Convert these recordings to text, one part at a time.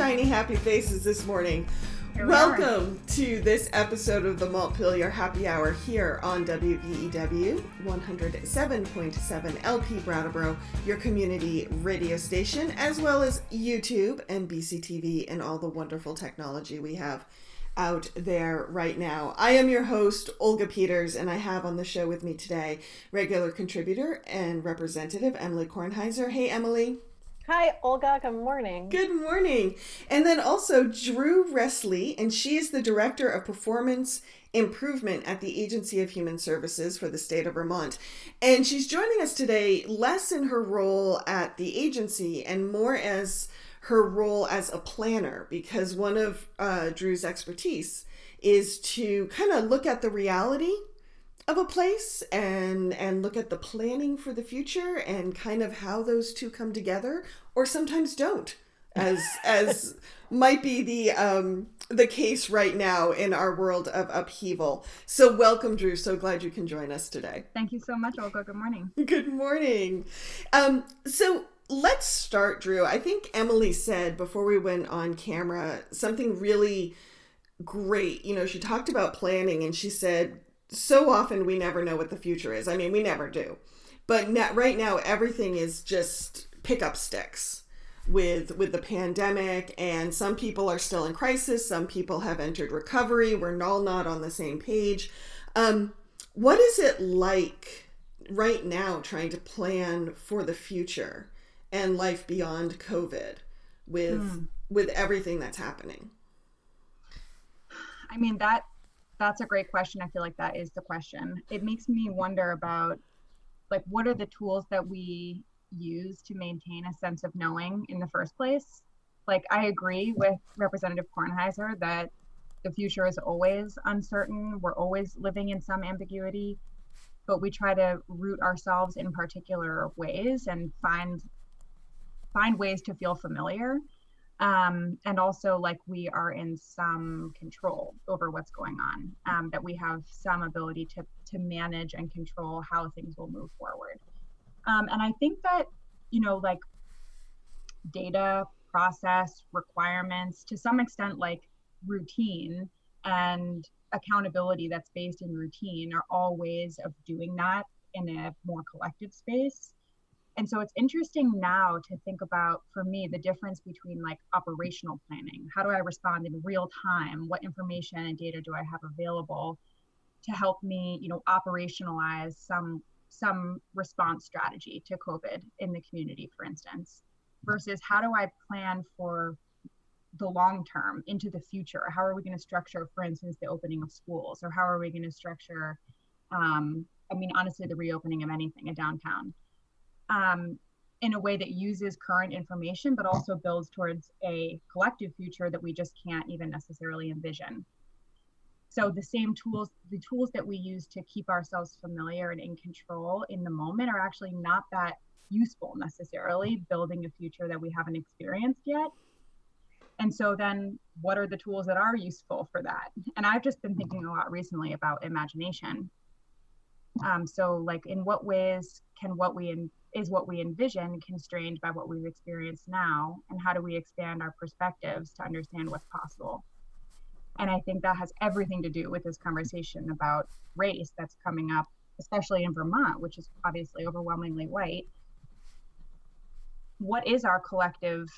shiny, happy faces this morning. Welcome to this episode of the Montpelier Happy Hour here on WVEW 107.7 LP Brattleboro, your community radio station, as well as YouTube and BCTV and all the wonderful technology we have out there right now. I am your host, Olga Peters, and I have on the show with me today regular contributor and representative Emilie Kornheiser. Hey, Emilie. Hi, Olga. Good morning. Good morning. And then also Dru Roessle, and she is the Director of Performance Improvement at the Agency of Human Services for the state of Vermont. And she's joining us today less in her role at the agency and more as her role as a planner, because one of uh, Dru's expertise is to kind of look at the reality of a place and and look at the planning for the future and kind of how those two come together or sometimes don't as as might be the um the case right now in our world of upheaval. So welcome Dru, so glad you can join us today. Thank you so much Olga. Good morning. Good morning. Um so let's start Dru. I think Emilie said before we went on camera something really great. You know, she talked about planning and she said so often we never know what the future is. I mean, we never do. But right now everything is just pickup sticks with with the pandemic and some people are still in crisis, some people have entered recovery. We're all not on the same page. Um, what is it like right now trying to plan for the future and life beyond COVID with mm. with everything that's happening? I mean that that's a great question. I feel like that is the question. It makes me wonder about like what are the tools that we use to maintain a sense of knowing in the first place? Like I agree with Representative Kornheiser that the future is always uncertain. We're always living in some ambiguity, but we try to root ourselves in particular ways and find find ways to feel familiar um, and also like we are in some control over what's going on um, that we have some ability to to manage and control how things will move forward. Um, and i think that you know like data process requirements to some extent like routine and accountability that's based in routine are all ways of doing that in a more collective space and so it's interesting now to think about for me the difference between like operational planning. How do i respond in real time? What information and data do i have available to help me you know operationalize some some response strategy to covid in the community for instance? Versus how do i plan for the long term into the future? How are we going to structure for instance the opening of schools? Or how are we going to structure um, i mean honestly the reopening of anything in downtown um, in a way that uses current information, but also builds towards a collective future that we just can't even necessarily envision. So the same tools, the tools that we use to keep ourselves familiar and in control in the moment are actually not that useful necessarily building a future that we haven't experienced yet. And so then what are the tools that are useful for that? And I've just been thinking a lot recently about imagination. Um, so like in what ways can what we in, is what we envision constrained by what we've experienced now and how do we expand our perspectives to understand what's possible? And i think that has everything to do with this conversation about race that's coming up especially in vermont which is obviously overwhelmingly white. What is our collective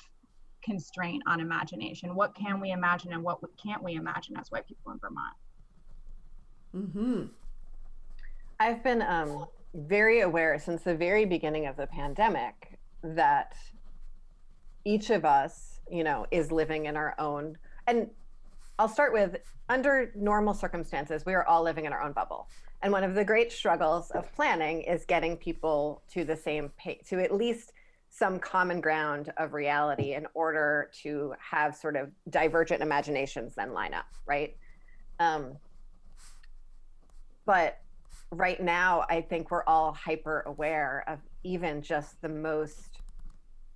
constraint on imagination? What can we imagine and what can't we imagine as white people in vermont? Mm-hmm. I've been um very aware since the very beginning of the pandemic that each of us, you know, is living in our own and I'll start with under normal circumstances, we are all living in our own bubble. And one of the great struggles of planning is getting people to the same page, to at least some common ground of reality in order to have sort of divergent imaginations then line up, right? Um, but right now, I think we're all hyper aware of even just the most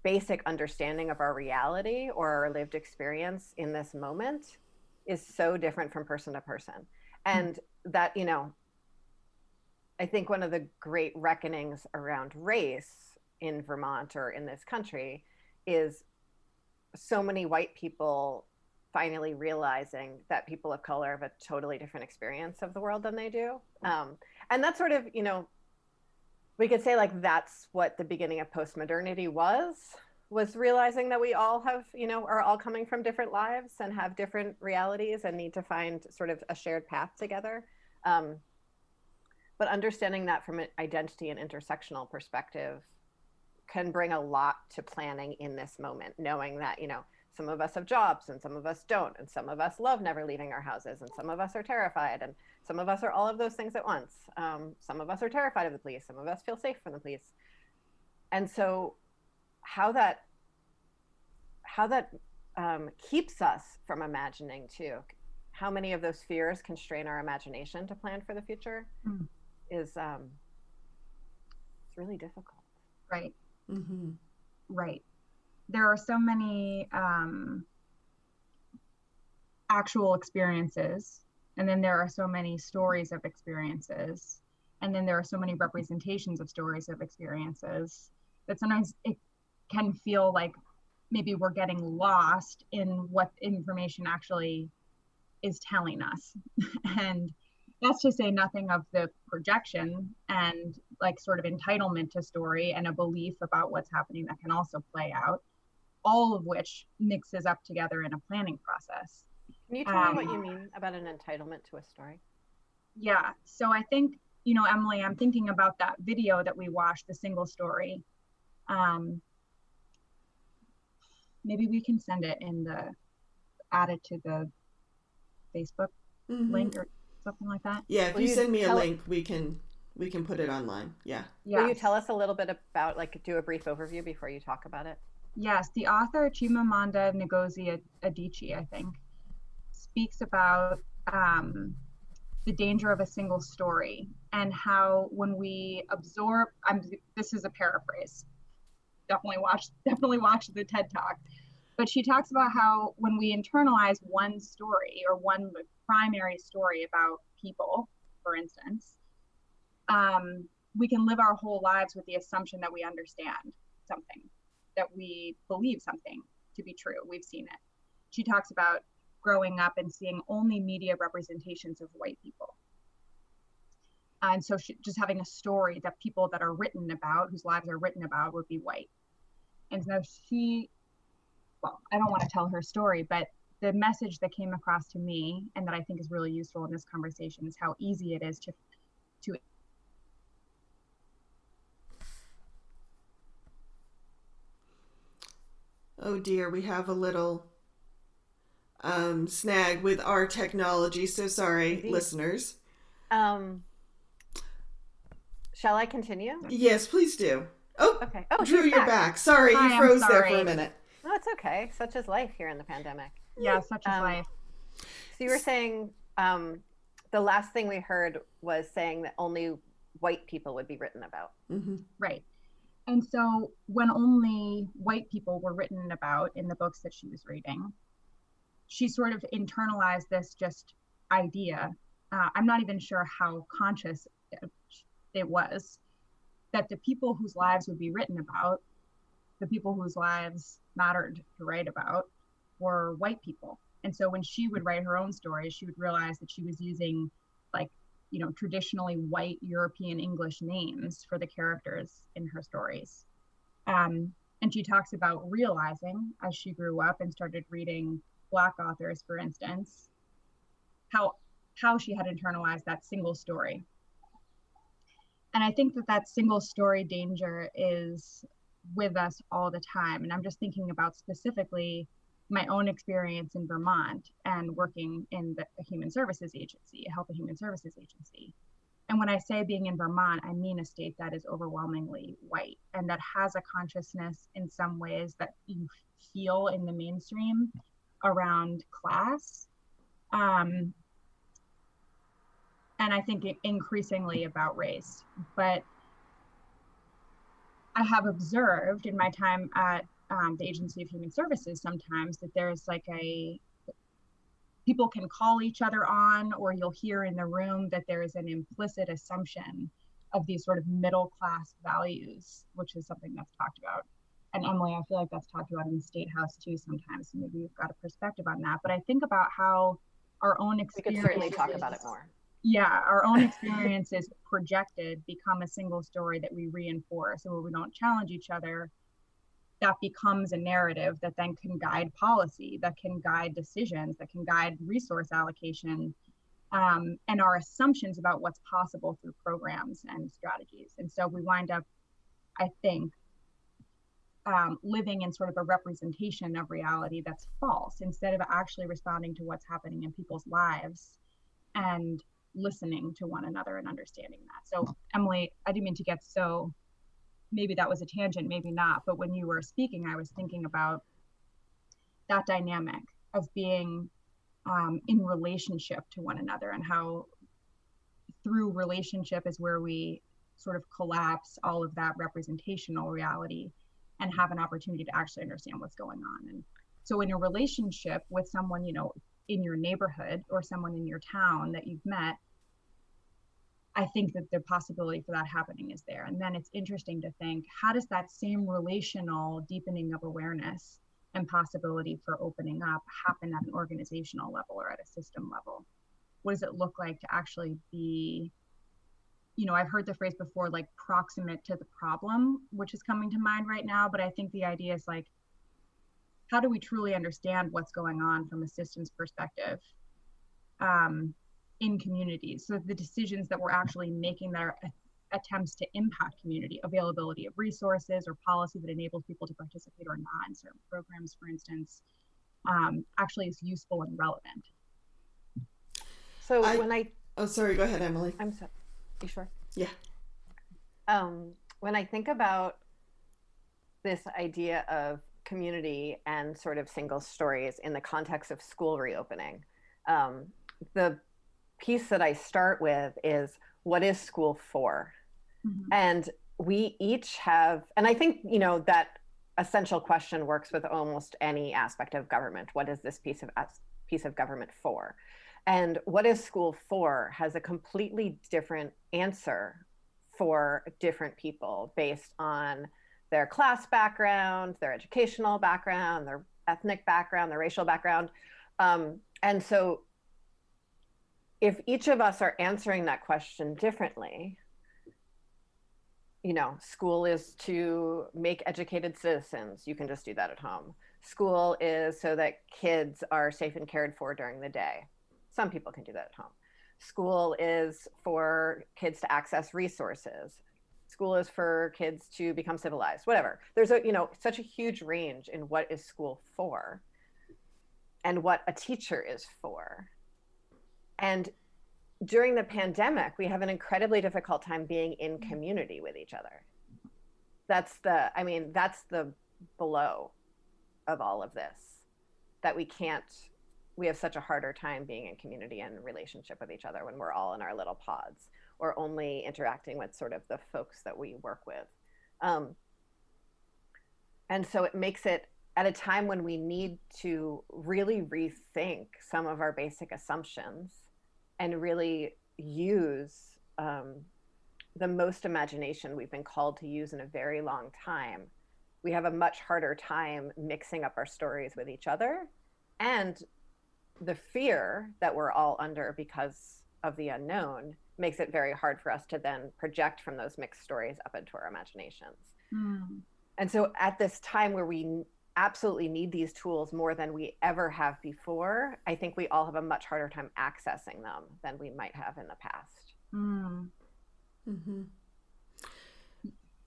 basic understanding of our reality or our lived experience in this moment is so different from person to person. Hmm. And that, you know, I think one of the great reckonings around race in Vermont or in this country is so many white people finally realizing that people of color have a totally different experience of the world than they do. Um, and that's sort of, you know, we could say like that's what the beginning of post-modernity was was realizing that we all have you know are all coming from different lives and have different realities and need to find sort of a shared path together. Um, but understanding that from an identity and intersectional perspective can bring a lot to planning in this moment knowing that you know some of us have jobs and some of us don't and some of us love never leaving our houses and some of us are terrified and some of us are all of those things at once. Um, some of us are terrified of the police some of us feel safe from the police. And so how that how that um, keeps us from imagining too how many of those fears constrain our imagination to plan for the future mm. is um, it's really difficult. Right. Mm-hmm. right there are so many um, actual experiences and then there are so many stories of experiences and then there are so many representations of stories of experiences that sometimes it can feel like maybe we're getting lost in what information actually is telling us. And that's to say nothing of the projection and like sort of entitlement to story and a belief about what's happening that can also play out all of which mixes up together in a planning process. Can you tell um, me what you mean about an entitlement to a story? Yeah. So I think, you know, Emilie, I'm thinking about that video that we watched, the single story. Um, maybe we can send it in the add it to the Facebook mm-hmm. link or something like that. Yeah, if Will you, you send me a link, we can we can put it online. Yeah. Yeah. Will you tell us a little bit about like do a brief overview before you talk about it? Yes, the author Chimamanda Ngozi Adichie, I think, speaks about um, the danger of a single story and how when we absorb. I'm, this is a paraphrase. Definitely watch. Definitely watch the TED Talk. But she talks about how when we internalize one story or one primary story about people, for instance, um, we can live our whole lives with the assumption that we understand something that we believe something to be true. We've seen it. She talks about growing up and seeing only media representations of white people. And so she, just having a story that people that are written about, whose lives are written about, would be white. And so she, well, I don't want to tell her story, but the message that came across to me and that I think is really useful in this conversation is how easy it is to to Oh dear, we have a little um, snag with our technology. So sorry, listeners. Um, shall I continue? Yes, please do. Oh, okay. Oh, Dru, you're back. back. Sorry, Hi, you froze there for a minute. No, it's okay. Such is life here in the pandemic. Yeah, such is um, life. So you were saying um, the last thing we heard was saying that only white people would be written about. Mm-hmm. Right. And so when only white people were written about in the books that she was reading, she sort of internalized this just idea. Uh, I'm not even sure how conscious it was that the people whose lives would be written about, the people whose lives mattered to write about, were white people. And so when she would write her own stories, she would realize that she was using you know traditionally white European English names for the characters in her stories. Um, and she talks about realizing as she grew up and started reading black authors, for instance, how how she had internalized that single story. And I think that that single story danger is with us all the time. And I'm just thinking about specifically my own experience in Vermont and working in the, human services agency, a health and human services agency. And when I say being in Vermont, I mean a state that is overwhelmingly white and that has a consciousness in some ways that you feel in the mainstream around class. Um, and I think increasingly about race. But I have observed in my time at um, the Agency of Human Services sometimes that there's like a people can call each other on, or you'll hear in the room that there is an implicit assumption of these sort of middle class values, which is something that's talked about and Emilie, I feel like that's talked about in the state house too sometimes. So maybe you've got a perspective on that. But I think about how our own experience. We could certainly talk about it more. Yeah, our own experiences projected become a single story that we reinforce. And when we don't challenge each other, that becomes a narrative that then can guide policy, that can guide decisions, that can guide resource allocation, um, and our assumptions about what's possible through programs and strategies. And so we wind up, I think, um, living in sort of a representation of reality that's false instead of actually responding to what's happening in people's lives and listening to one another and understanding that. So, Emilie, I didn't mean to get so maybe that was a tangent, maybe not, but when you were speaking, I was thinking about that dynamic of being um, in relationship to one another and how through relationship is where we sort of collapse all of that representational reality and have an opportunity to actually understand what's going on. And so, in a relationship with someone, you know, in your neighborhood or someone in your town that you've met, I think that the possibility for that happening is there. And then it's interesting to think how does that same relational deepening of awareness and possibility for opening up happen at an organizational level or at a system level? What does it look like to actually be you know, I've heard the phrase before, like proximate to the problem, which is coming to mind right now. But I think the idea is like, how do we truly understand what's going on from a systems perspective um, in communities? So the decisions that we're actually making that are attempts to impact community availability of resources or policy that enables people to participate or not in certain programs, for instance, um, actually is useful and relevant. So I, when I oh sorry, go ahead, Emilie. I'm sorry. You sure? Yeah. Um, when I think about this idea of community and sort of single stories in the context of school reopening, um, the piece that I start with is what is school for? Mm-hmm. And we each have, and I think, you know, that essential question works with almost any aspect of government. What is this piece of piece of government for? And what is school for has a completely different answer for different people based on their class background, their educational background, their ethnic background, their racial background. Um, and so, if each of us are answering that question differently, you know, school is to make educated citizens. You can just do that at home. School is so that kids are safe and cared for during the day. Some people can do that at home. School is for kids to access resources. School is for kids to become civilized, whatever. There's a, you know, such a huge range in what is school for and what a teacher is for. And during the pandemic, we have an incredibly difficult time being in community with each other. That's the, I mean, that's the below of all of this that we can't we have such a harder time being in community and relationship with each other when we're all in our little pods or only interacting with sort of the folks that we work with. Um, and so it makes it at a time when we need to really rethink some of our basic assumptions and really use um, the most imagination we've been called to use in a very long time. We have a much harder time mixing up our stories with each other and the fear that we're all under because of the unknown makes it very hard for us to then project from those mixed stories up into our imaginations. Mm. And so at this time where we absolutely need these tools more than we ever have before, I think we all have a much harder time accessing them than we might have in the past. Mm. Mm-hmm.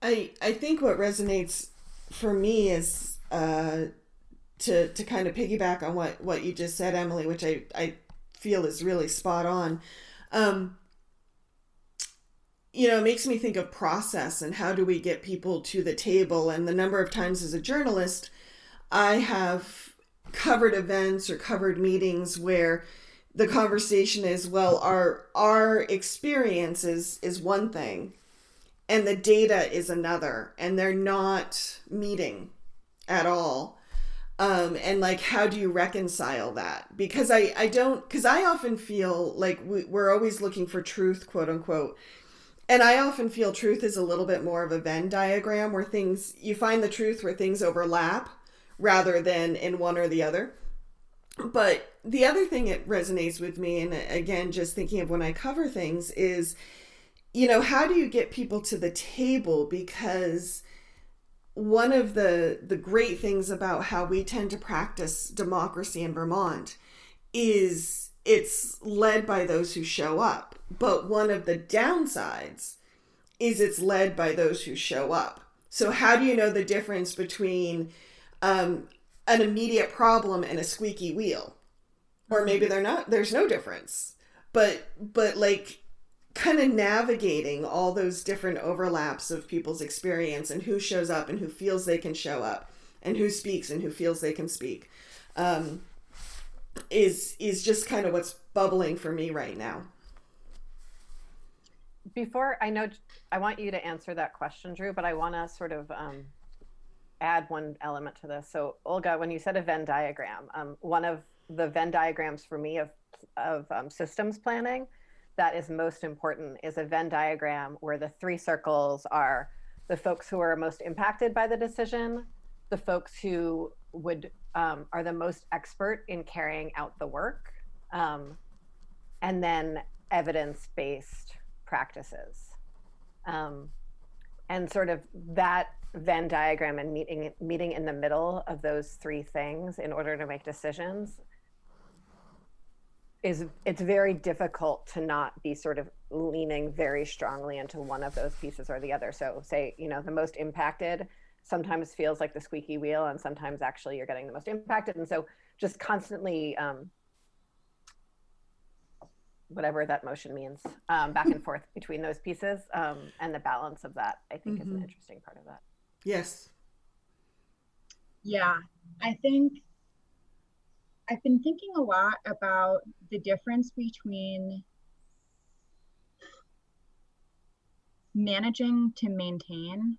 I I think what resonates for me is uh, to to kind of piggyback on what what you just said, Emilie, which I I feel is really spot on. Um, you know, it makes me think of process and how do we get people to the table. And the number of times as a journalist, I have covered events or covered meetings where the conversation is, well, our our experience is is one thing, and the data is another, and they're not meeting at all. Um, and like how do you reconcile that? Because i i don't because i often feel like we, we're always looking for truth quote unquote. And I often feel truth is a little bit more of a Venn diagram where things you find the truth where things overlap rather than in one or the other. But the other thing that resonates with me, and again, just thinking of when I cover things, is you know, how do you get people to the table? Because one of the the great things about how we tend to practice democracy in Vermont is it's led by those who show up. But one of the downsides is it's led by those who show up. So how do you know the difference between um, an immediate problem and a squeaky wheel? Or maybe they're not. There's no difference. But but like kind of navigating all those different overlaps of people's experience and who shows up and who feels they can show up and who speaks and who feels they can speak um, is is just kind of what's bubbling for me right now before i know i want you to answer that question dru but i want to sort of um, add one element to this so olga when you said a venn diagram um, one of the venn diagrams for me of of um, systems planning that is most important is a Venn diagram where the three circles are the folks who are most impacted by the decision, the folks who would um, are the most expert in carrying out the work, um, and then evidence-based practices. Um, and sort of that Venn diagram and meeting meeting in the middle of those three things in order to make decisions is it's very difficult to not be sort of leaning very strongly into one of those pieces or the other. So say, you know, the most impacted sometimes feels like the squeaky wheel and sometimes actually you're getting the most impacted. And so just constantly um, whatever that motion means um, back and forth between those pieces um, and the balance of that i think mm-hmm. is an mm-hmm. interesting part of that yes yeah i think I've been thinking a lot about the difference between managing to maintain.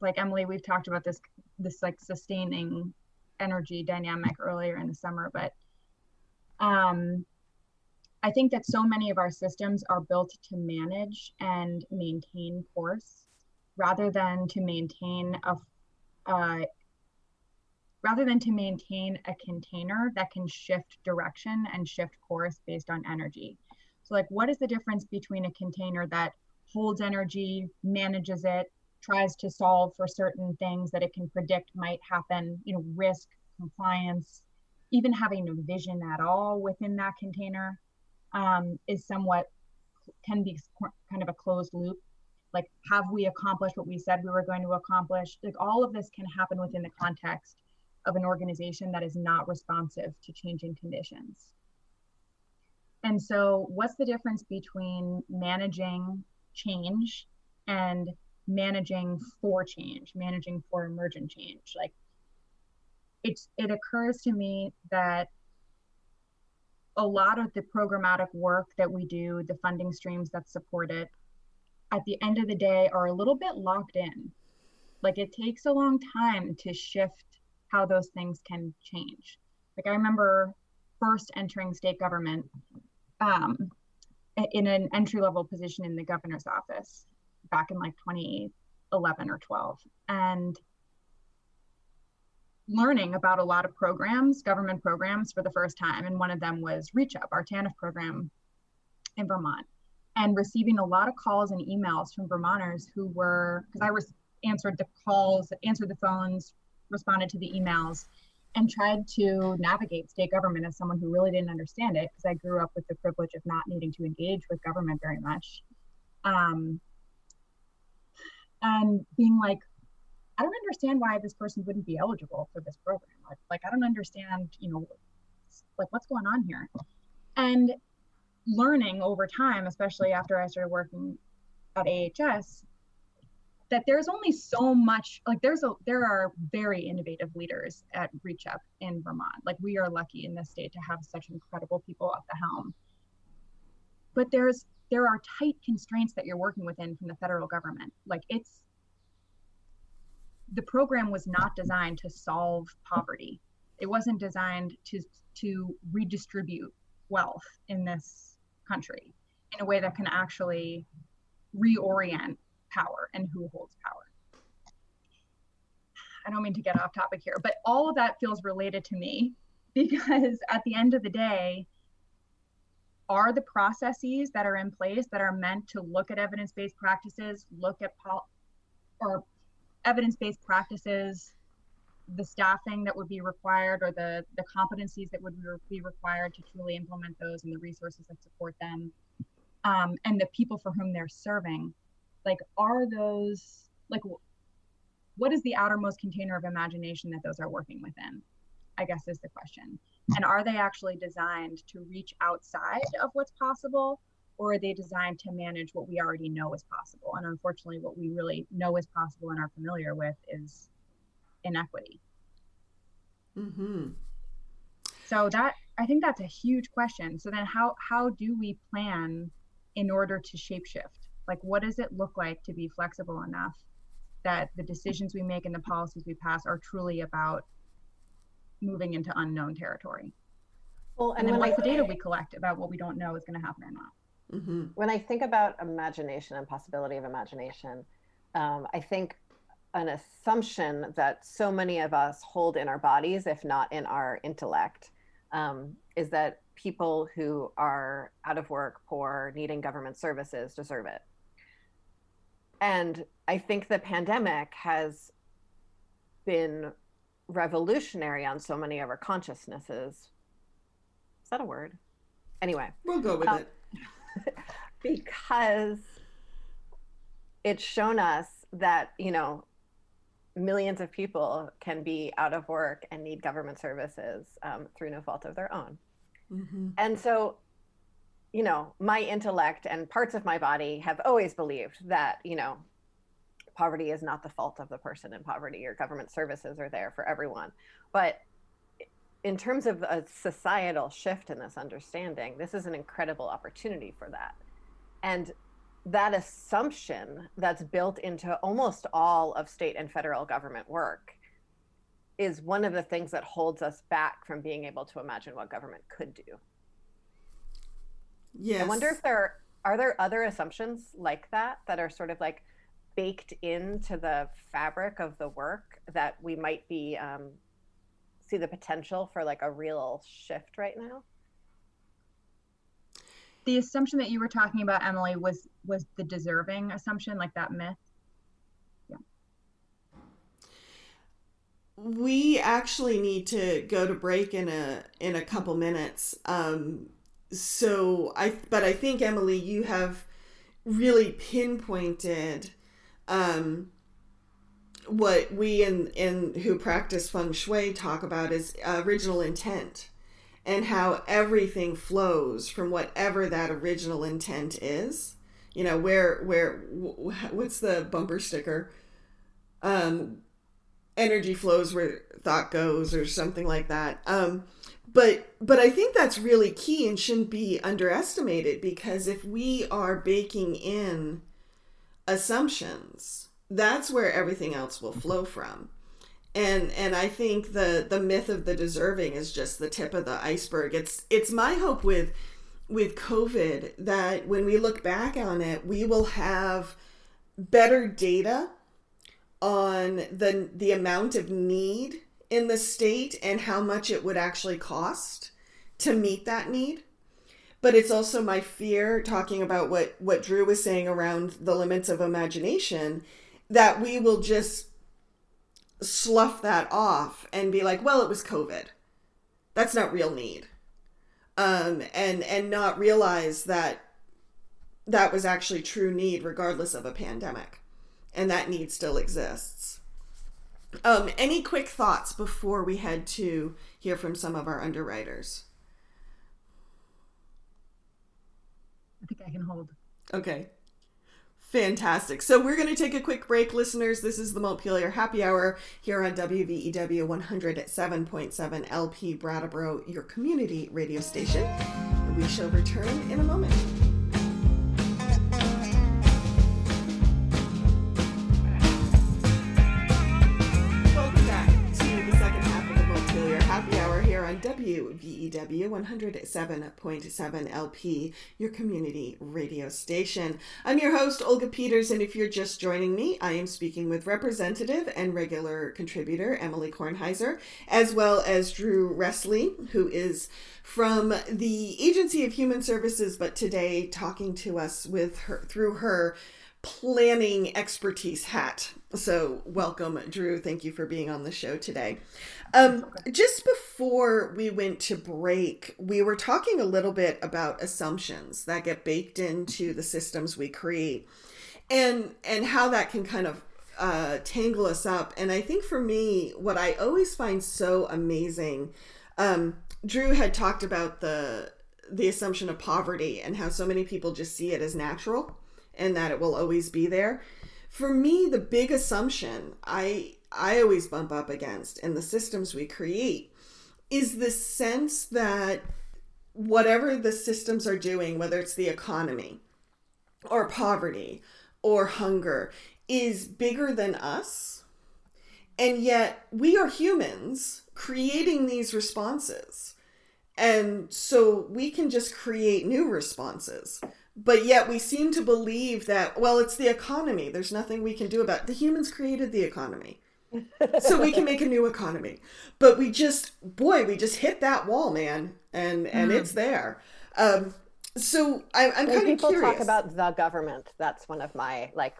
Like Emilie, we've talked about this this like sustaining energy dynamic earlier in the summer, but um, I think that so many of our systems are built to manage and maintain course rather than to maintain a, a uh, rather than to maintain a container that can shift direction and shift course based on energy. So, like, what is the difference between a container that holds energy, manages it, tries to solve for certain things that it can predict might happen, you know, risk, compliance, even having no vision at all within that container um, is somewhat can be kind of a closed loop. Like, have we accomplished what we said we were going to accomplish? Like, all of this can happen within the context of an organization that is not responsive to changing conditions. And so, what's the difference between managing change and managing for change, managing for emergent change? Like, it's, it occurs to me that a lot of the programmatic work that we do, the funding streams that support it, at the end of the day are a little bit locked in. Like, it takes a long time to shift how those things can change. Like I remember first entering state government um, in an entry level position in the governor's office back in like 2011 or 12. And learning about a lot of programs, government programs for the first time. And one of them was Reach Up, our TANF program in Vermont, and receiving a lot of calls and emails from Vermonters who were, because I was answered the calls, answered the phones, responded to the emails and tried to navigate state government as someone who really didn't understand it because I grew up with the privilege of not needing to engage with government very much. Um, and being like, I don't understand why this person wouldn't be eligible for this program. Like, like I don't understand, you know, like what's going on here. And learning over time, especially after I started working at AHS, that there's only so much like there's a there are very innovative leaders at reach up in vermont like we are lucky in this state to have such incredible people at the helm but there's there are tight constraints that you're working within from the federal government like it's the program was not designed to solve poverty it wasn't designed to to redistribute wealth in this country in a way that can actually reorient power and who holds power. I don't mean to get off topic here, but all of that feels related to me because at the end of the day, are the processes that are in place that are meant to look at evidence-based practices, look at pol- or evidence-based practices, the staffing that would be required or the the competencies that would be required to truly implement those and the resources that support them um, and the people for whom they're serving like are those like what is the outermost container of imagination that those are working within i guess is the question. And are they actually designed to reach outside of what's possible or are they designed to manage what we already know is possible? And unfortunately what we really know is possible and are familiar with is inequity. Mm-hmm. so that i think that's a huge question. So then how how do we plan in order to shapeshift? Like what does it look like to be flexible enough that the decisions we make and the policies we pass are truly about moving into unknown territory? Well and, and then what's I, the data we collect about what we don't know is going to happen or not mm-hmm. when i think about imagination and possibility of imagination um, i think an assumption that so many of us hold in our bodies if not in our intellect um, is that people who are out of work poor needing government services deserve it and I think the pandemic has been revolutionary on so many of our consciousnesses. Is that a word? Anyway, we'll go with um, it. because it's shown us that, you know, millions of people can be out of work and need government services um, through no fault of their own. Mm-hmm. And so you know, my intellect and parts of my body have always believed that, you know, poverty is not the fault of the person in poverty. Your government services are there for everyone. But in terms of a societal shift in this understanding, this is an incredible opportunity for that. And that assumption that's built into almost all of state and federal government work is one of the things that holds us back from being able to imagine what government could do. Yes. I wonder if there are, are there other assumptions like that that are sort of like baked into the fabric of the work that we might be um, see the potential for like a real shift right now. The assumption that you were talking about, Emilie, was was the deserving assumption, like that myth. Yeah. We actually need to go to break in a in a couple minutes. Um, so I but I think Emilie you have really pinpointed um what we in in who practice feng shui talk about is original intent and how everything flows from whatever that original intent is. You know where where what's the bumper sticker? Um energy flows where thought goes or something like that. Um but but i think that's really key and shouldn't be underestimated because if we are baking in assumptions that's where everything else will mm-hmm. flow from. And and i think the the myth of the deserving is just the tip of the iceberg. It's it's my hope with with covid that when we look back on it we will have better data on the the amount of need in the state and how much it would actually cost to meet that need. But it's also my fear, talking about what, what Dru was saying around the limits of imagination, that we will just slough that off and be like, well, it was COVID. That's not real need. Um, and and not realize that that was actually true need regardless of a pandemic. And that need still exists. Um, any quick thoughts before we head to hear from some of our underwriters? I think I can hold. Okay. Fantastic. So we're going to take a quick break, listeners. This is the Montpelier Happy Hour here on WVEW 107.7 LP Brattleboro, your community radio station. We shall return in a moment. WVEW 107.7 LP, your community radio station. I'm your host, Olga Peters, and if you're just joining me, I am speaking with representative and regular contributor Emilie Kornheiser, as well as Dru Roessle, who is from the Agency of Human Services, but today talking to us with her through her planning expertise hat. So, welcome, Dru. Thank you for being on the show today. Um, just before we went to break, we were talking a little bit about assumptions that get baked into the systems we create, and and how that can kind of uh, tangle us up. And I think for me, what I always find so amazing, um, Dru had talked about the the assumption of poverty and how so many people just see it as natural and that it will always be there. For me, the big assumption I I always bump up against in the systems we create is the sense that whatever the systems are doing, whether it's the economy or poverty or hunger, is bigger than us. And yet we are humans creating these responses. And so we can just create new responses but yet we seem to believe that well it's the economy there's nothing we can do about it. the humans created the economy so we can make a new economy. But we just boy we just hit that wall man. And and mm. it's there. Um so I, i'm kind of people talk about the government that's one of my like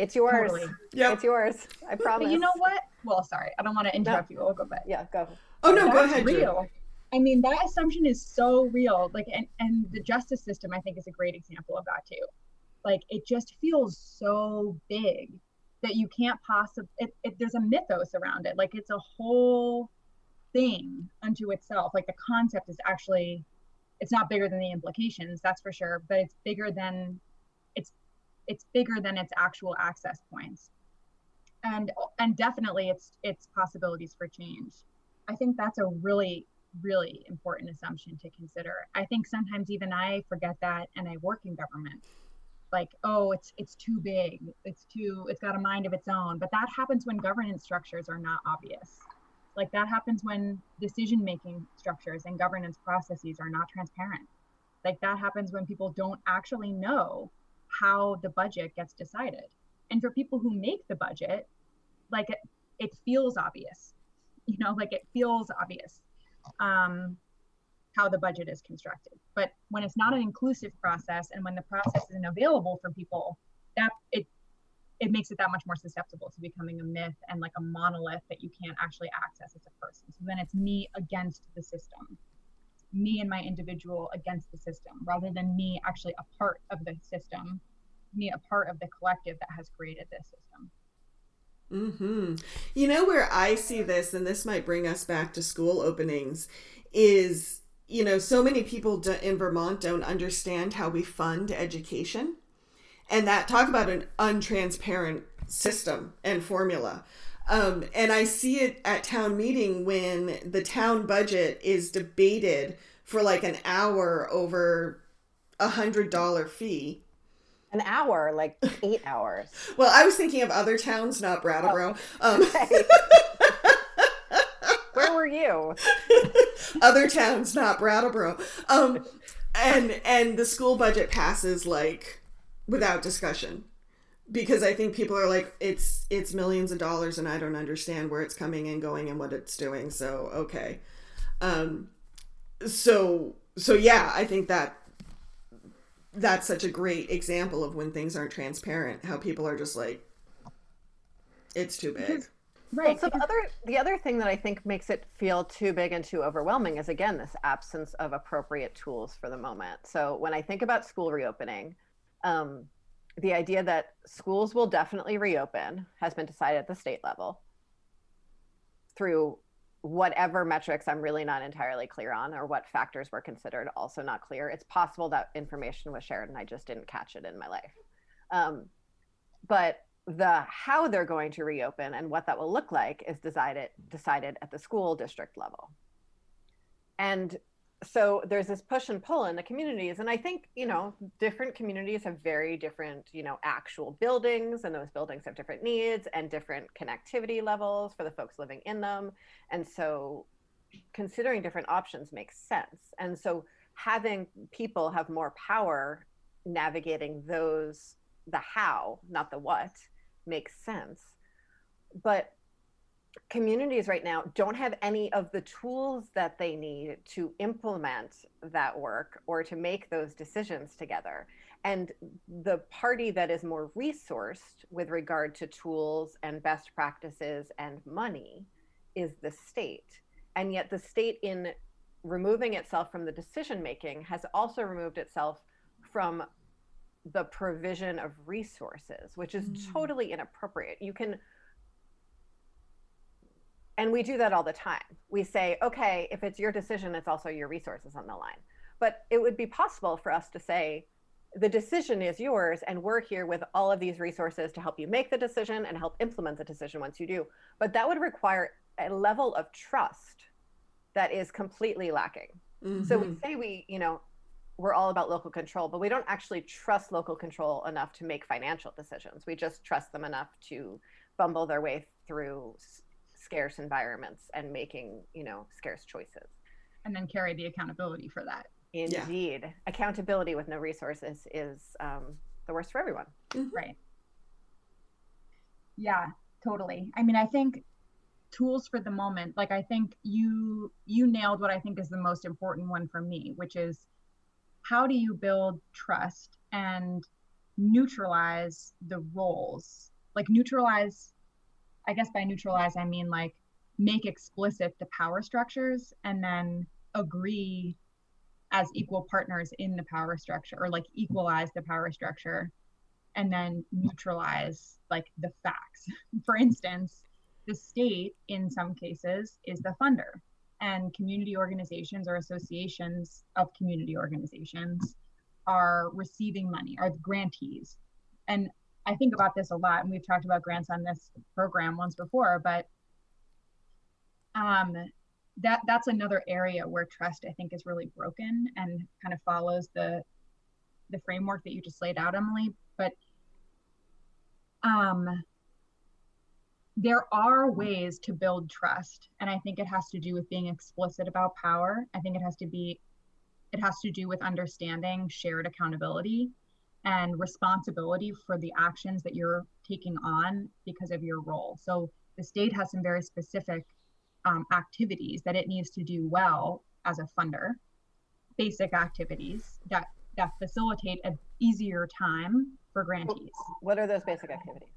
it's yours. Totally. yep. it's yours. I promise. but you know what? Well sorry. I don't want to interrupt no. you. I'll go back. Yeah go. Oh no that's go ahead real. I mean, that assumption is so real. Like, and, and the justice system, I think, is a great example of that too. Like, it just feels so big that you can't possibly, it, it, there's a mythos around it. Like, it's a whole thing unto itself. Like, the concept is actually, it's not bigger than the implications, that's for sure, but it's bigger than, it's, it's bigger than its actual access points. And, and definitely its, its possibilities for change. I think that's a really really important assumption to consider. I think sometimes even I forget that and I work in government. Like, oh, it's it's too big. It's too it's got a mind of its own. But that happens when governance structures are not obvious. Like that happens when decision making structures and governance processes are not transparent. Like that happens when people don't actually know how the budget gets decided. And for people who make the budget, like it, it feels obvious. You know, like it feels obvious um, how the budget is constructed. But when it's not an inclusive process and when the process isn't available for people, that it it makes it that much more susceptible to becoming a myth and like a monolith that you can't actually access as a person. So then it's me against the system, me and my individual against the system, rather than me actually a part of the system, me a part of the collective that has created this system. Hmm. You know where I see this, and this might bring us back to school openings, is you know so many people in Vermont don't understand how we fund education, and that talk about an untransparent system and formula. Um, and I see it at town meeting when the town budget is debated for like an hour over a hundred dollar fee an hour, like eight hours. well, I was thinking of other towns, not Brattleboro. Oh. Um, Where were you? Other towns, not Brattleboro. Um, and and the school budget passes like without discussion because I think people are like it's it's millions of dollars and I don't understand where it's coming and going and what it's doing. So okay, um, so so yeah, I think that that's such a great example of when things aren't transparent how people are just like it's too big right well, so the other the other thing that i think makes it feel too big and too overwhelming is again this absence of appropriate tools for the moment so when i think about school reopening um, the idea that schools will definitely reopen has been decided at the state level through whatever metrics I'm really not entirely clear on or what factors were considered also not clear. It's possible that information was shared and I just didn't catch it in my life. Um, but the how they're going to reopen and what that will look like is decided decided at the school district level. And so there's this push and pull in the communities and i think you know different communities have very different you know actual buildings and those buildings have different needs and different connectivity levels for the folks living in them and so considering different options makes sense. And so having people have more power navigating those, the how, not the what, makes sense. But communities right now don't have any of the tools that they need to implement that work or to make those decisions together. And the party that is more resourced with regard to tools and best practices and money is the state. And yet, the state, in removing itself from the decision making, has also removed itself from the provision of resources, which is mm. totally inappropriate. You can and we do that all the time. We say, okay, if it's your decision, it's also your resources on the line. But it would be possible for us to say, the decision is yours, and we're here with all of these resources to help you make the decision and help implement the decision once you do. But that would require a level of trust that is completely lacking. Mm-hmm. So we say we, you know, we're all about local control, but we don't actually trust local control enough to make financial decisions. We just trust them enough to bumble their way through scarce environments and making you know scarce choices and then carry the accountability for that indeed yeah. accountability with no resources is um, the worst for everyone mm-hmm. right yeah totally i mean i think tools for the moment like i think you you nailed what i think is the most important one for me which is how do you build trust and neutralize the roles like neutralize I guess by neutralize, I mean like make explicit the power structures and then agree as equal partners in the power structure or like equalize the power structure and then neutralize like the facts. For instance, the state in some cases is the funder and community organizations or associations of community organizations are receiving money, are the grantees. And I think about this a lot, and we've talked about grants on this program once before, but um, that that's another area where trust I think is really broken and kind of follows the the framework that you just laid out, Emilie. But um, there are ways to build trust, and I think it has to do with being explicit about power. I think it has to be it has to do with understanding shared accountability and responsibility for the actions that you're taking on because of your role. So the state has some very specific um, activities that it needs to do well as a funder, basic activities that that facilitate an easier time for grantees. What are those basic activities?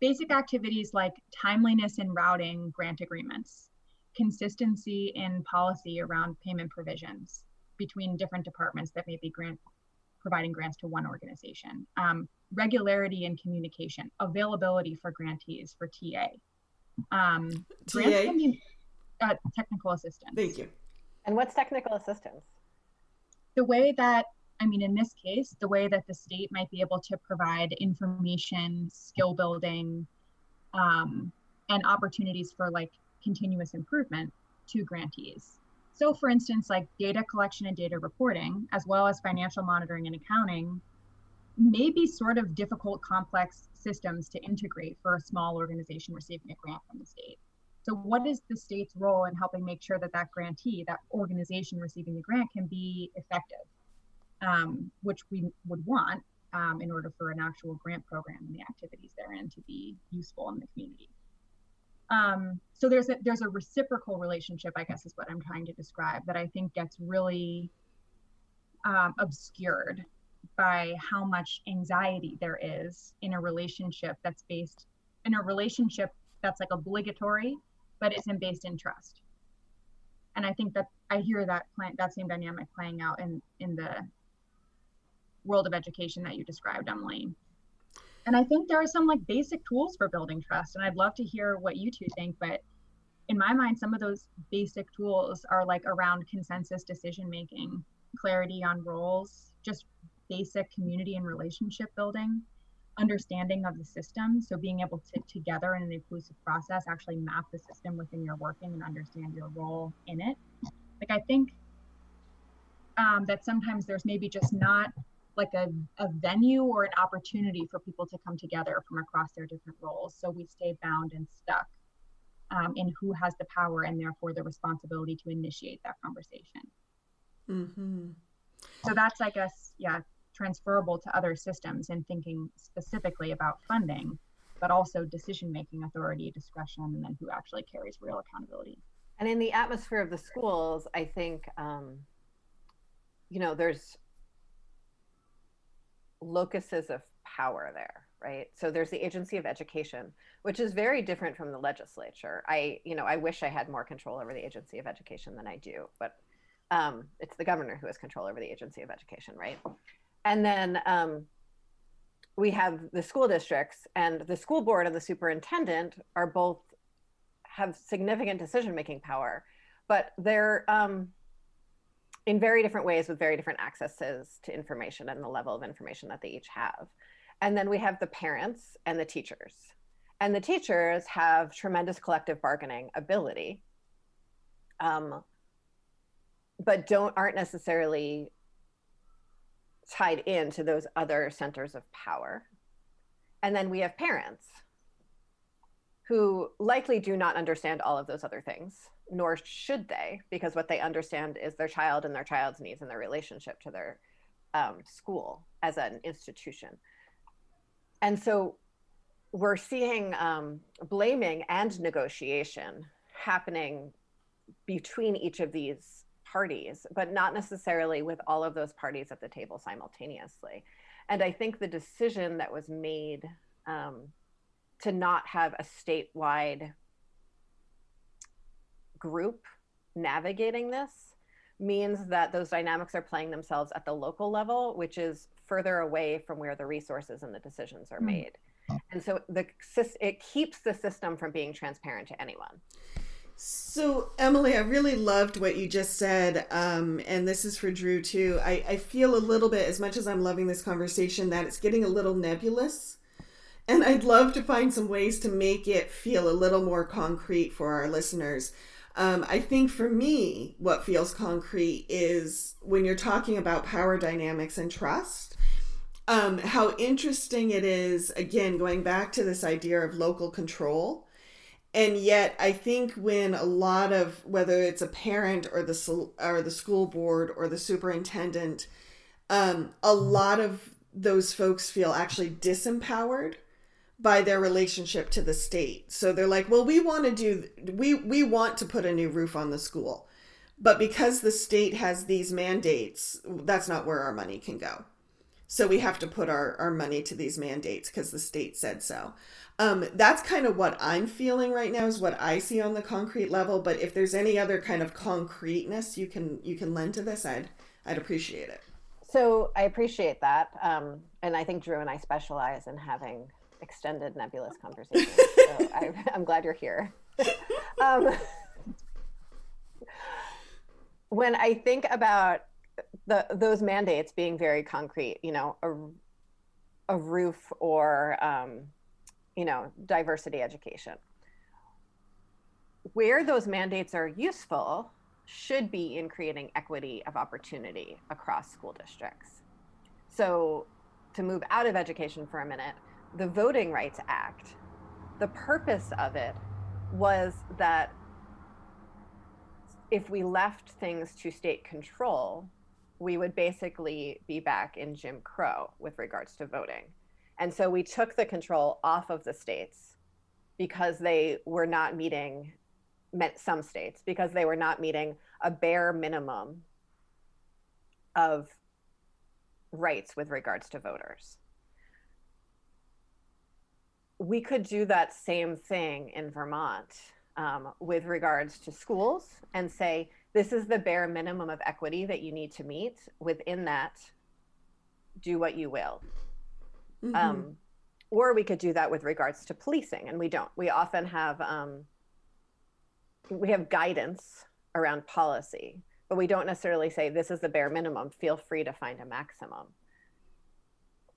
Basic activities like timeliness in routing grant agreements, consistency in policy around payment provisions between different departments that may be grant providing grants to one organization. Um, regularity in communication, availability for grantees for TA. Um, TA? Grants can be uh, technical assistance. Thank you. And what's technical assistance? The way that, I mean, in this case, the way that the state might be able to provide information, skill building, um, and opportunities for like continuous improvement to grantees. So, for instance, like data collection and data reporting, as well as financial monitoring and accounting, may be sort of difficult, complex systems to integrate for a small organization receiving a grant from the state. So, what is the state's role in helping make sure that that grantee, that organization receiving the grant, can be effective, um, which we would want um, in order for an actual grant program and the activities therein to be useful in the community. Um, so there's a there's a reciprocal relationship, I guess is what I'm trying to describe, that I think gets really um, obscured by how much anxiety there is in a relationship that's based in a relationship that's like obligatory, but isn't based in trust. And I think that I hear that plan, that same dynamic playing out in in the world of education that you described, Emilie. And I think there are some like basic tools for building trust. And I'd love to hear what you two think. But in my mind, some of those basic tools are like around consensus decision making, clarity on roles, just basic community and relationship building, understanding of the system. So being able to together in an inclusive process actually map the system within your working and understand your role in it. Like I think um, that sometimes there's maybe just not like a, a venue or an opportunity for people to come together from across their different roles. So we stay bound and stuck um, and who has the power and therefore the responsibility to initiate that conversation. Mm-hmm. So that's, I guess, yeah, transferable to other systems and thinking specifically about funding, but also decision making authority, discretion, and then who actually carries real accountability. And in the atmosphere of the schools, I think, um, you know, there's locuses of power there right? So there's the agency of education which is very different from the legislature. I you know i wish i had more control over the agency of education than i do but um, it's the governor who has control over the agency of education right? And then um, we have the school districts and the school board and the superintendent are both have significant decision making power but they're um, in very different ways with very different accesses to information and the level of information that they each have and then we have the parents and the teachers. And the teachers have tremendous collective bargaining ability, um, but don't aren't necessarily tied into those other centers of power. And then we have parents who likely do not understand all of those other things, nor should they, because what they understand is their child and their child's needs and their relationship to their um, school as an institution and so we're seeing um, blaming and negotiation happening between each of these parties, but not necessarily with all of those parties at the table simultaneously. And I think the decision that was made um, to not have a statewide group navigating this means that those dynamics are playing themselves at the local level, which is further away from where the resources and the decisions are hmm. made. And so the it keeps the system from being transparent to anyone. So, Emilie, I really loved what you just said. Um, and this is for Dru, too. I, I feel a little bit, as much as I'm loving this conversation, that it's getting a little nebulous. And I'd love to find some ways to make it feel a little more concrete for our listeners. Um, I think for me, what feels concrete is when you're talking about power dynamics and trust, um, how interesting it is, again, going back to this idea of local control. And yet, I think when a lot of whether it's a parent or the or the school board or the superintendent, um, a lot of those folks feel actually disempowered by their relationship to the state. So they're like, well, we want to do we we want to put a new roof on the school. But because the state has these mandates, that's not where our money can go. So we have to put our, our money to these mandates because the state said so. Um, that's kind of what I'm feeling right now is what I see on the concrete level. But if there's any other kind of concreteness you can you can lend to this, I'd I'd appreciate it. So I appreciate that, um, and I think Dru and I specialize in having extended nebulous conversation. so I, am glad you're here. um, when I think about the those mandates being very concrete, you know, a, a roof or um, you know diversity education, where those mandates are useful should be in creating equity of opportunity across school districts. So to move out of education for a minute, the Voting Rights Act, the purpose of it was that if we left things to state control, we would basically be back in Jim Crow with regards to voting. And so we took the control off of the states because they were not meeting some states because they were not meeting a bare minimum of rights with regards to voters we could do that same thing in Vermont um, with regards to schools and say, this is the bare minimum of equity that you need to meet. Within that, do what you will. Mm-hmm. Um, or we could do that with regards to policing, and we don't. We often have um, we have guidance around policy, but we don't necessarily say this is the bare minimum. Feel free to find a maximum.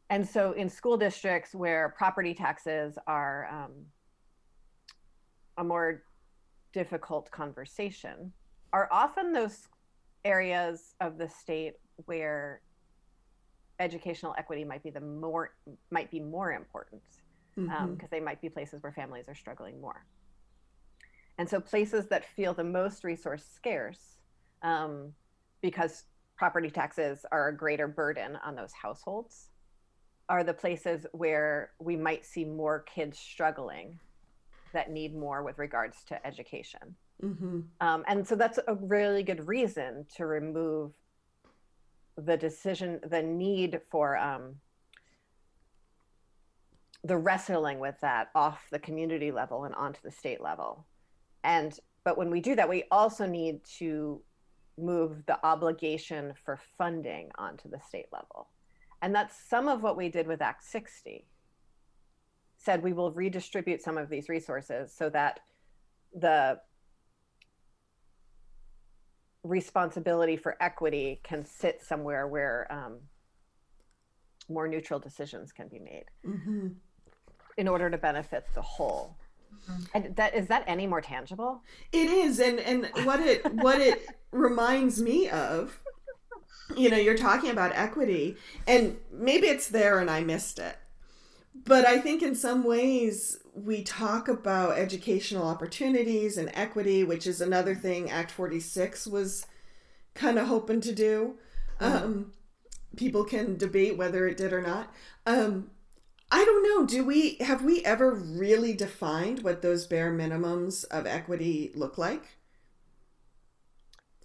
And so in school districts where property taxes are um, a more difficult conversation, are often those areas of the state where educational equity might be the more might be more important because mm-hmm. um, they might be places where families are struggling more And so places that feel the most resource scarce, um, because property taxes are a greater burden on those households, are the places where we might see more kids struggling that need more with regards to education. Mm-hmm. Um, and so that's a really good reason to remove the decision, the need for um, the wrestling with that off the community level and onto the state level. And but when we do that, we also need to move the obligation for funding onto the state level. And that's some of what we did with Act 60. Said we will redistribute some of these resources so that the responsibility for equity can sit somewhere where um, more neutral decisions can be made mm-hmm. in order to benefit the whole. Mm-hmm. And that is that any more tangible? It is, and and what it what it reminds me of, you know, you're talking about equity, and maybe it's there and I missed it, but I think in some ways we talk about educational opportunities and equity, which is another thing Act 46 was kind of hoping to do. Mm-hmm. Um, people can debate whether it did or not. Um, I don't know. Do we have we ever really defined what those bare minimums of equity look like?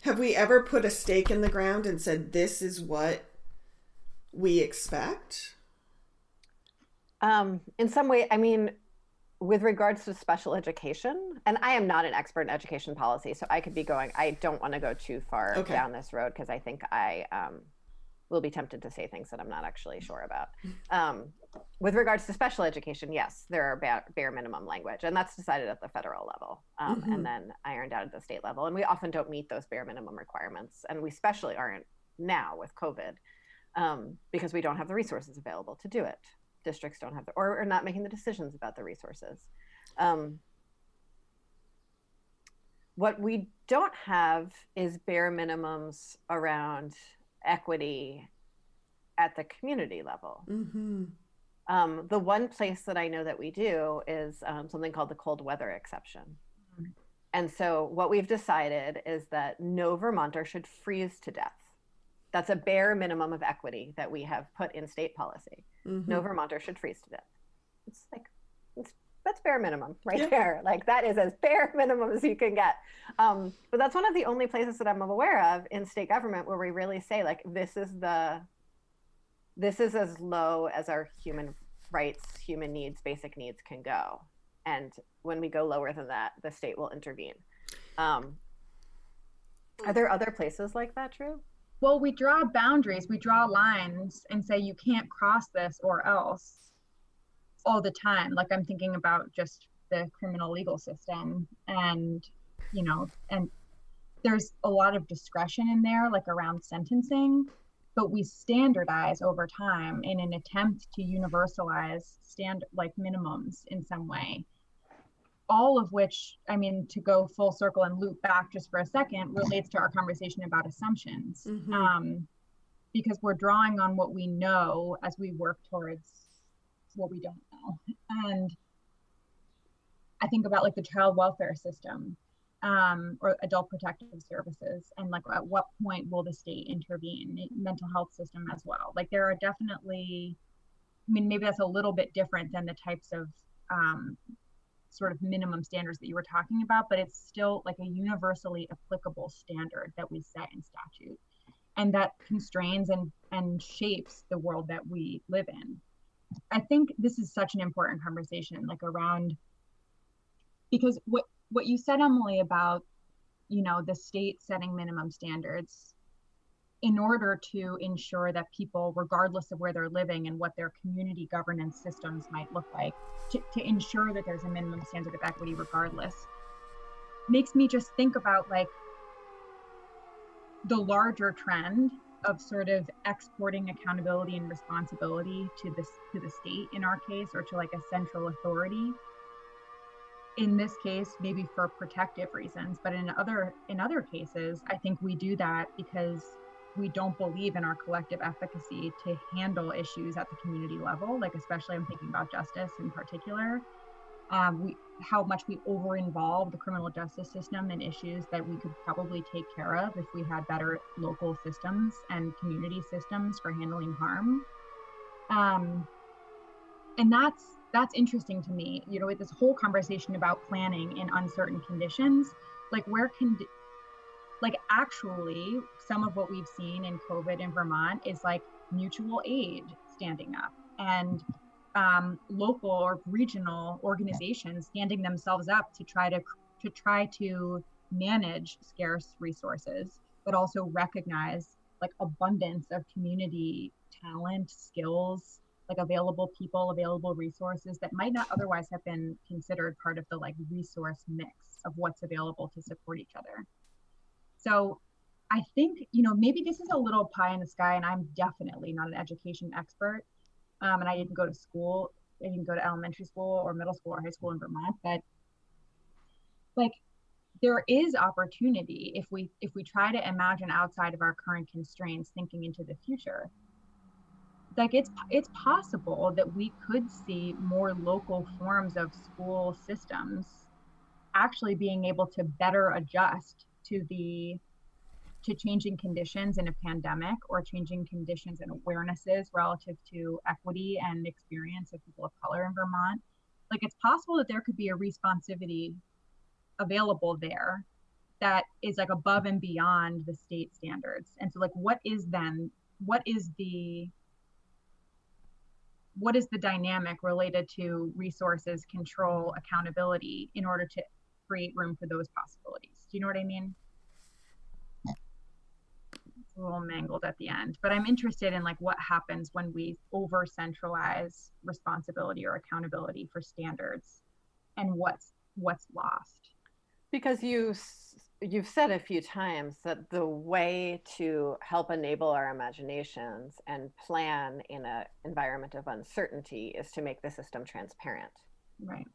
Have we ever put a stake in the ground and said this is what we expect? Um, in some way, I mean, with regards to special education, and I am not an expert in education policy, so I could be going. I don't want to go too far okay. down this road because I think I um, will be tempted to say things that I'm not actually sure about. Um, with regards to special education, yes, there are bare, bare minimum language, and that's decided at the federal level um, mm-hmm. and then ironed out at the state level. And we often don't meet those bare minimum requirements, and we especially aren't now with COVID um, because we don't have the resources available to do it. Districts don't have the, or are not making the decisions about the resources. Um, what we don't have is bare minimums around equity at the community level. Mm-hmm. Um, the one place that I know that we do is um, something called the cold weather exception. Mm-hmm. And so, what we've decided is that no Vermonter should freeze to death. That's a bare minimum of equity that we have put in state policy. Mm-hmm. No Vermonter should freeze to death. It's like, it's that's bare minimum right yeah. there. Like that is as bare minimum as you can get. Um, but that's one of the only places that I'm aware of in state government where we really say like this is the this is as low as our human rights, human needs, basic needs can go. And when we go lower than that, the state will intervene. Um, are there other places like that, Dru? Well, we draw boundaries, we draw lines and say you can't cross this or else all the time. Like I'm thinking about just the criminal legal system and, you know, and there's a lot of discretion in there, like around sentencing, but we standardize over time in an attempt to universalize stand like minimums in some way. All of which, I mean, to go full circle and loop back just for a second, relates to our conversation about assumptions. Mm-hmm. Um, because we're drawing on what we know as we work towards what we don't know. And I think about like the child welfare system um, or adult protective services and like at what point will the state intervene? Mental health system as well. Like there are definitely i mean maybe that's a little bit different than the types of um, sort of minimum standards that you were talking about but it's still like a universally applicable standard that we set in statute and that constrains and and shapes the world that we live in. I think this is such an important conversation, like around because what what you said, Emilie, about you know the state setting minimum standards in order to ensure that people, regardless of where they're living and what their community governance systems might look like, to, to ensure that there's a minimum standard of equity regardless, makes me just think about like the larger trend of sort of exporting accountability and responsibility to this to the state in our case or to like a central authority in this case maybe for protective reasons but in other in other cases i think we do that because we don't believe in our collective efficacy to handle issues at the community level like especially i'm thinking about justice in particular um, we, how much we over involve the criminal justice system in issues that we could probably take care of if we had better local systems and community systems for handling harm. Um, and that's that's interesting to me. You know, with this whole conversation about planning in uncertain conditions, like where can like actually some of what we've seen in covid in vermont is like mutual aid standing up and um, local or regional organizations standing themselves up to try to to try to manage scarce resources but also recognize like abundance of community talent skills like available people available resources that might not otherwise have been considered part of the like resource mix of what's available to support each other so I think, you know, maybe this is a little pie in the sky, and I'm definitely not an education expert. Um, and I didn't go to school, I didn't go to elementary school or middle school or high school in Vermont, but like there is opportunity if we if we try to imagine outside of our current constraints thinking into the future like it's it's possible that we could see more local forms of school systems actually being able to better adjust to the to changing conditions in a pandemic or changing conditions and awarenesses relative to equity and experience of people of color in Vermont. Like it's possible that there could be a responsivity available there that is like above and beyond the state standards. And so like what is then what is the what is the dynamic related to resources, control, accountability in order to create room for those possibilities? Do you know what I mean? It's a little mangled at the end but i'm interested in like what happens when we over centralize responsibility or accountability for standards and what's what's lost because you you've said a few times that the way to help enable our imaginations and plan in an environment of uncertainty is to make the system transparent. Right.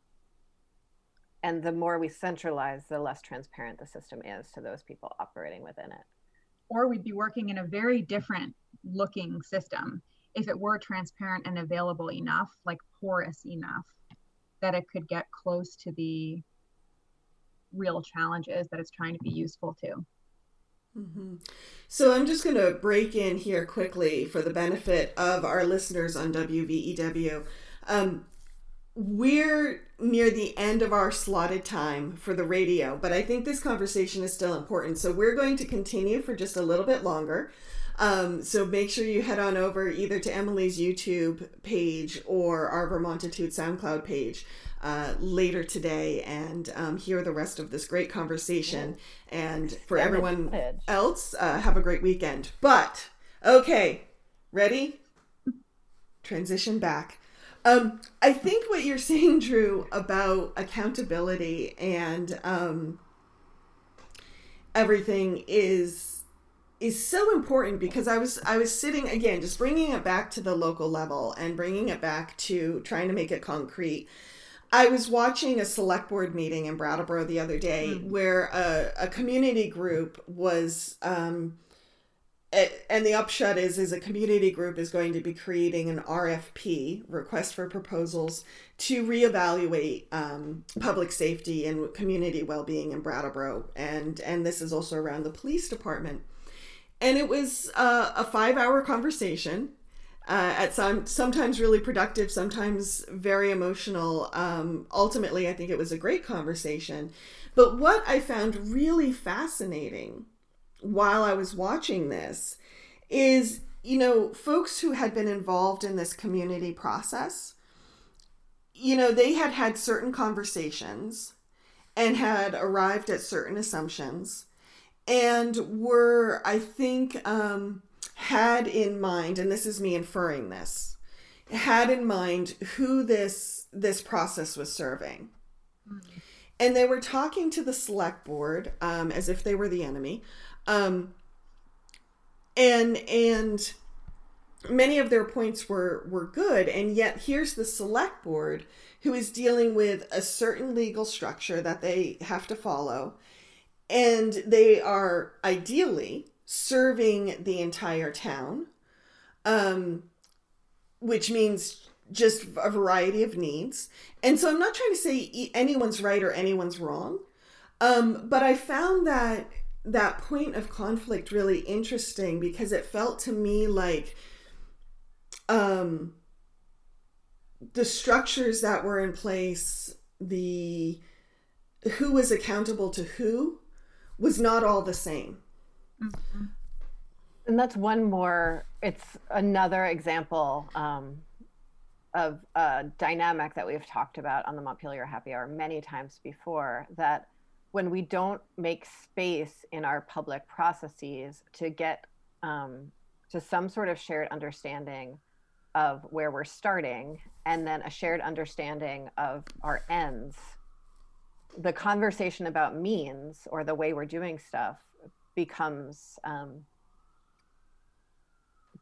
And the more we centralize the less transparent the system is to those people operating within it. Or we'd be working in a very different looking system if it were transparent and available enough, like porous enough, that it could get close to the real challenges that it's trying to be useful to. Mm-hmm. So I'm just going to break in here quickly for the benefit of our listeners on WVEW. Um, we're near the end of our slotted time for the radio, but I think this conversation is still important. So we're going to continue for just a little bit longer. Um, so make sure you head on over either to Emilie's YouTube page or our Vermontitude SoundCloud page uh, later today and um, hear the rest of this great conversation. And for everyone else, uh, have a great weekend. But okay, ready? Transition back. Um, I think what you're saying, Dru, about accountability and um, everything is is so important because I was I was sitting again, just bringing it back to the local level and bringing it back to trying to make it concrete. I was watching a select board meeting in Brattleboro the other day mm. where a, a community group was um, and the upshot is is a community group is going to be creating an RFP request for proposals to reevaluate um, public safety and community well-being in Brattleboro. And and this is also around the police department. And it was uh, a five-hour conversation uh, at some sometimes really productive sometimes very emotional. Um, ultimately I think it was a great conversation. But what I found really fascinating while I was watching this is, you know, folks who had been involved in this community process, you know, they had had certain conversations and had arrived at certain assumptions and were, I think, um, had in mind, and this is me inferring this, had in mind who this this process was serving. Mm-hmm. And they were talking to the select board um, as if they were the enemy um, and and many of their points were were good, and yet here's the select board who is dealing with a certain legal structure that they have to follow, and they are ideally serving the entire town, um, which means just a variety of needs. And so I'm not trying to say anyone's right or anyone's wrong. Um, but I found that that point of conflict really interesting because it felt to me like um, the structures that were in place, the who was accountable to who, was not all the same. Mm-hmm. And that's one more. It's another example um, of a dynamic that we've talked about on the Montpelier Happy Hour many times before. That when we don't make space in our public processes to get um, to some sort of shared understanding of where we're starting and then a shared understanding of our ends the conversation about means or the way we're doing stuff becomes um,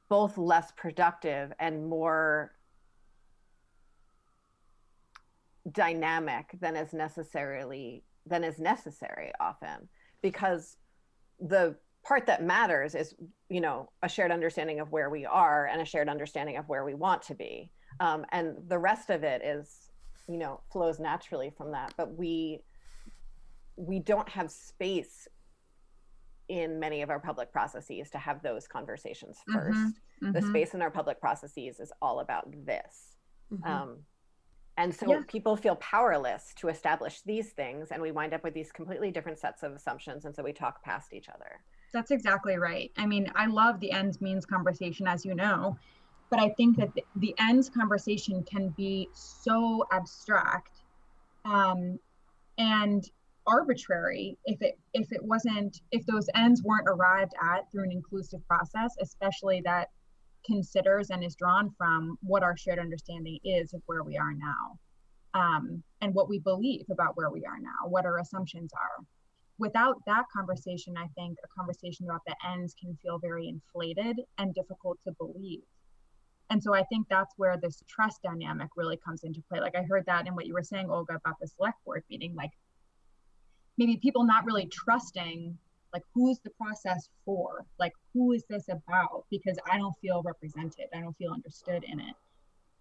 both less productive and more dynamic than is necessarily than is necessary often. Because the part that matters is you know a shared understanding of where we are and a shared understanding of where we want to be. Um, and the rest of it is you know flows naturally from that. But we we don't have space in many of our public processes to have those conversations 1st mm-hmm, mm-hmm. the space in our public processes is all about this mm-hmm. um, and so yeah. people feel powerless to establish these things, and we wind up with these completely different sets of assumptions. And so we talk past each other. That's exactly right. I mean, I love the ends means conversation, as you know, but I think that the, the ends conversation can be so abstract um, and arbitrary if it if it wasn't if those ends weren't arrived at through an inclusive process, especially that considers and is drawn from what our shared understanding is of where we are now um, and what we believe about where we are now, what our assumptions are. Without that conversation, I think a conversation about the ends can feel very inflated and difficult to believe. And so I think that's where this trust dynamic really comes into play. Like I heard that in what you were saying, Olga, about the select board meeting, like maybe people not really trusting like who's the process for? Like who is this about? Because i don't feel represented. I don't feel understood in it.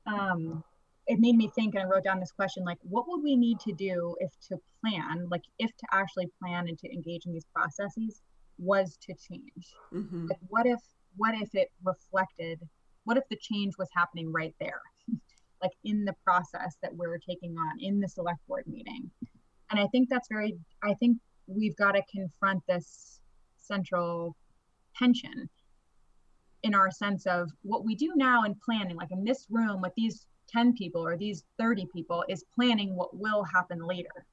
Um it made me think and i wrote down this question like what would we need to do if to plan like if to actually plan and to engage in these processes was to change? Mm-hmm. like what if what if it reflected what if the change was happening right there? Like in the process that we're taking on in the select board meeting and i think that's very i think we've got to confront this central tension in our sense of what we do now in planning like in this room with these 10 people or these 30 people is planning what will happen later.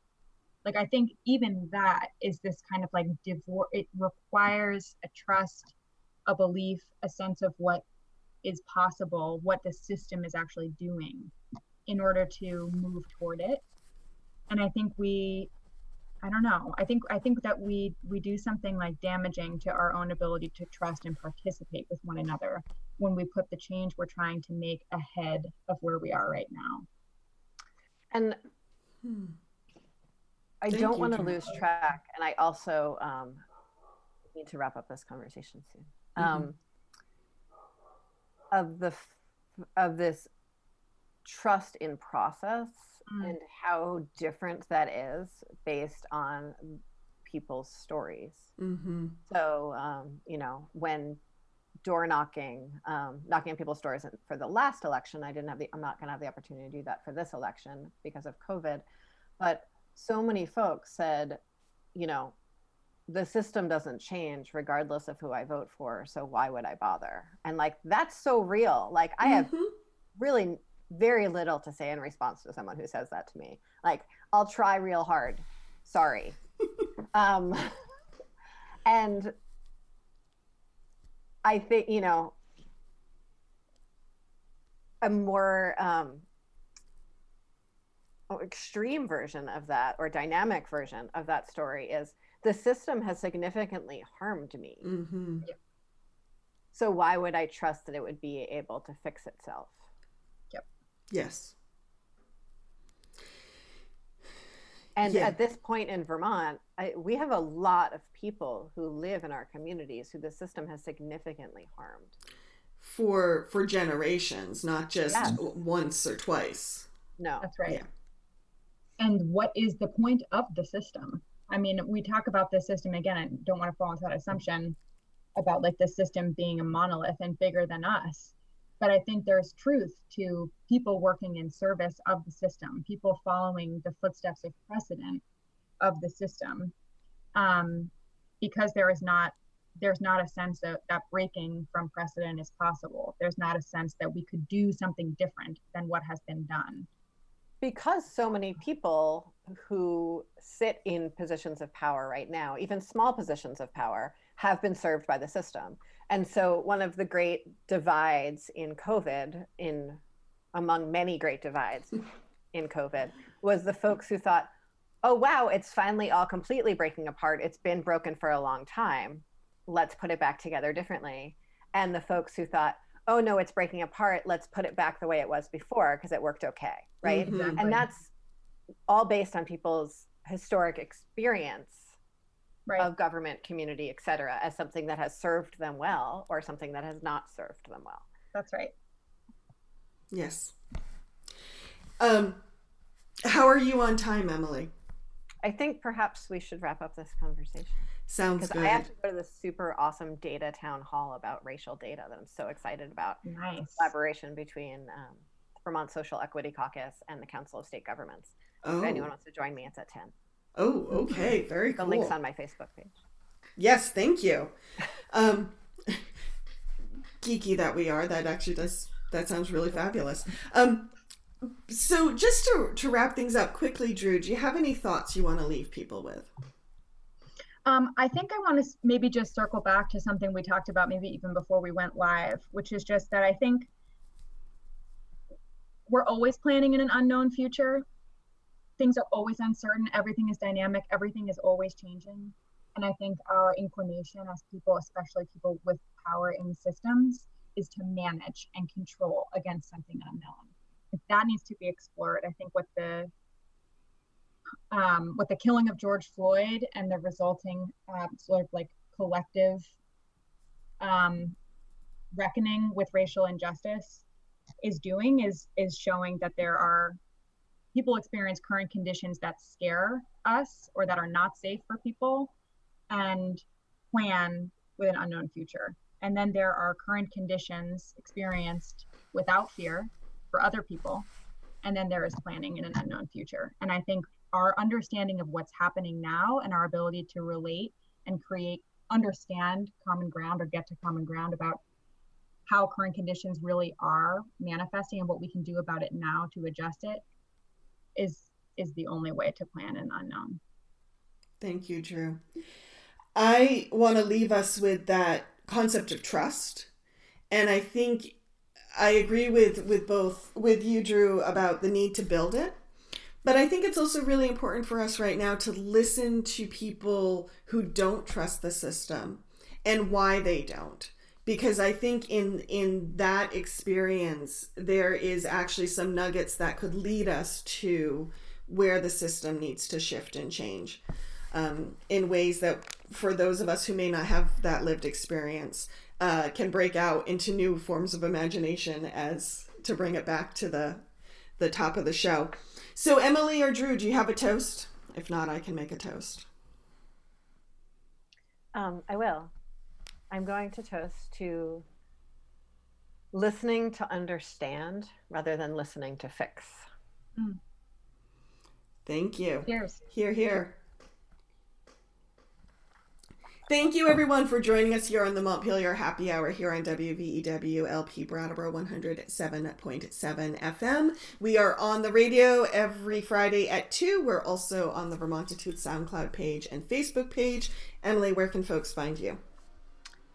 Like i think even that is this kind of like divorce it requires a trust a belief a sense of what is possible what the system is actually doing in order to move toward it and i think we I don't know. I think I think that we we do something like damaging to our own ability to trust and participate with one another when we put the change we're trying to make ahead of where we are right now. And hmm. I Thank don't want to lose track, and I also um, need to wrap up this conversation soon. Mm-hmm. Um, of the of this trust in process mm. and how different that is based on people's stories. Mm-hmm. So, um, you know, when door knocking, um, knocking on people's doors for the last election, I didn't have the, I'm not going to have the opportunity to do that for this election because of COVID. But so many folks said, you know, the system doesn't change regardless of who I vote for. So why would I bother? And like, that's so real. Like, I have mm-hmm. really very little to say in response to someone who says that to me. Like, I'll try real hard. Sorry. um, and I think, you know, a more um, extreme version of that or dynamic version of that story is the system has significantly harmed me. Mm-hmm. So why would I trust that it would be able to fix itself? Yes. And yeah. at this point in Vermont, I, we have a lot of people who live in our communities who the system has significantly harmed. for for generations, not just yes. once or twice. No. That's right. Yeah. And what is the point of the system? I mean, we talk about the system again, I don't want to fall into that assumption about like the system being a monolith and bigger than us. But I think there's truth to people working in service of the system, people following the footsteps of precedent of the system. Um, because there is not there's not a sense that, that breaking from precedent is possible. There's not a sense that we could do something different than what has been done. Because so many people who sit in positions of power right now, even small positions of power, have been served by the system. And so one of the great divides in COVID, in among many great divides in COVID, was the folks who thought, oh wow, it's finally all completely breaking apart. It's been broken for a long time. Let's put it back together differently. And the folks who thought, oh no, it's breaking apart. Let's put it back the way it was before because it worked okay. Right. Mm-hmm. And that's all based on people's historic experience right. of government, community, et cetera, as something that has served them well or something that has not served them well. That's right. Yes. Um, how are you on time, Emilie? I think perhaps we should wrap up this conversation. Sounds good. Because I have to go to this super awesome data town hall about racial data that I'm so excited about. Nice collaboration between um, Vermont Social Equity Caucus and the Council of State Governments. Oh. If anyone wants to join me, it's at ten. Oh, okay, very the cool. The link's on my Facebook page. Yes, thank you. Um, geeky that we are, that actually does that sounds really fabulous. Um, so just to to wrap things up quickly, Dru, do you have any thoughts you want to leave people with? Um, I think I want to maybe just circle back to something we talked about maybe even before we went live, which is just that I think we're always planning in an unknown future things are always uncertain everything is dynamic everything is always changing. And i think our inclination as people especially people with power in systems is to manage and control against something unknown. That needs to be explored i think what the um, with the killing of george floyd and the resulting uh, sort of like collective um, reckoning with racial injustice is doing is is showing that there are people experience current conditions that scare us or that are not safe for people and plan with an unknown future. And then there are current conditions experienced without fear for other people. And then there is planning in an unknown future. And I think our understanding of what's happening now and our ability to relate and create, understand common ground or get to common ground about how current conditions really are manifesting and what we can do about it now to adjust it is is the only way to plan an unknown. Thank you, Dru. I want to leave us with that concept of trust. And I think I agree with with both with you Dru about the need to build it. But I think it's also really important for us right now to listen to people who don't trust the system and why they don't because I think in in that experience there is actually some nuggets that could lead us to where the system needs to shift and change um, in ways that for those of us who may not have that lived experience uh, can break out into new forms of imagination as to bring it back to the the top of the show. So Emilie or Dru, do you have a toast? If not, I can make a toast. Um, I will. I'm going to toast to listening to understand rather than listening to fix. Mm. Thank you. Cheers. Here, here. Thank you, everyone, for joining us here on the Montpelier Happy Hour here on WVEW LP Brattleboro 107.7 FM. We are on the radio every Friday at 2. We're also on the Vermontitude SoundCloud page and Facebook page. Emilie, where can folks find you?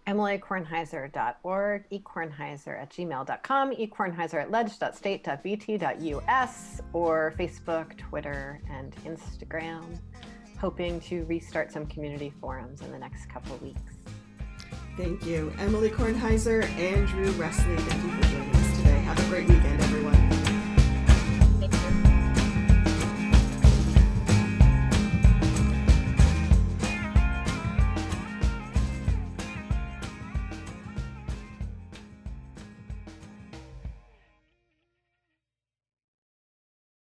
emilykornheiser.org, ekornheiser at gmail.com, ekornheiser at leg.state.vt.us, or Facebook, Twitter, and Instagram. Hoping to restart some community forums in the next couple weeks. Thank you. Emilie Kornheiser, and Dru Roessle, thank you for joining us today. Have a great weekend, everyone.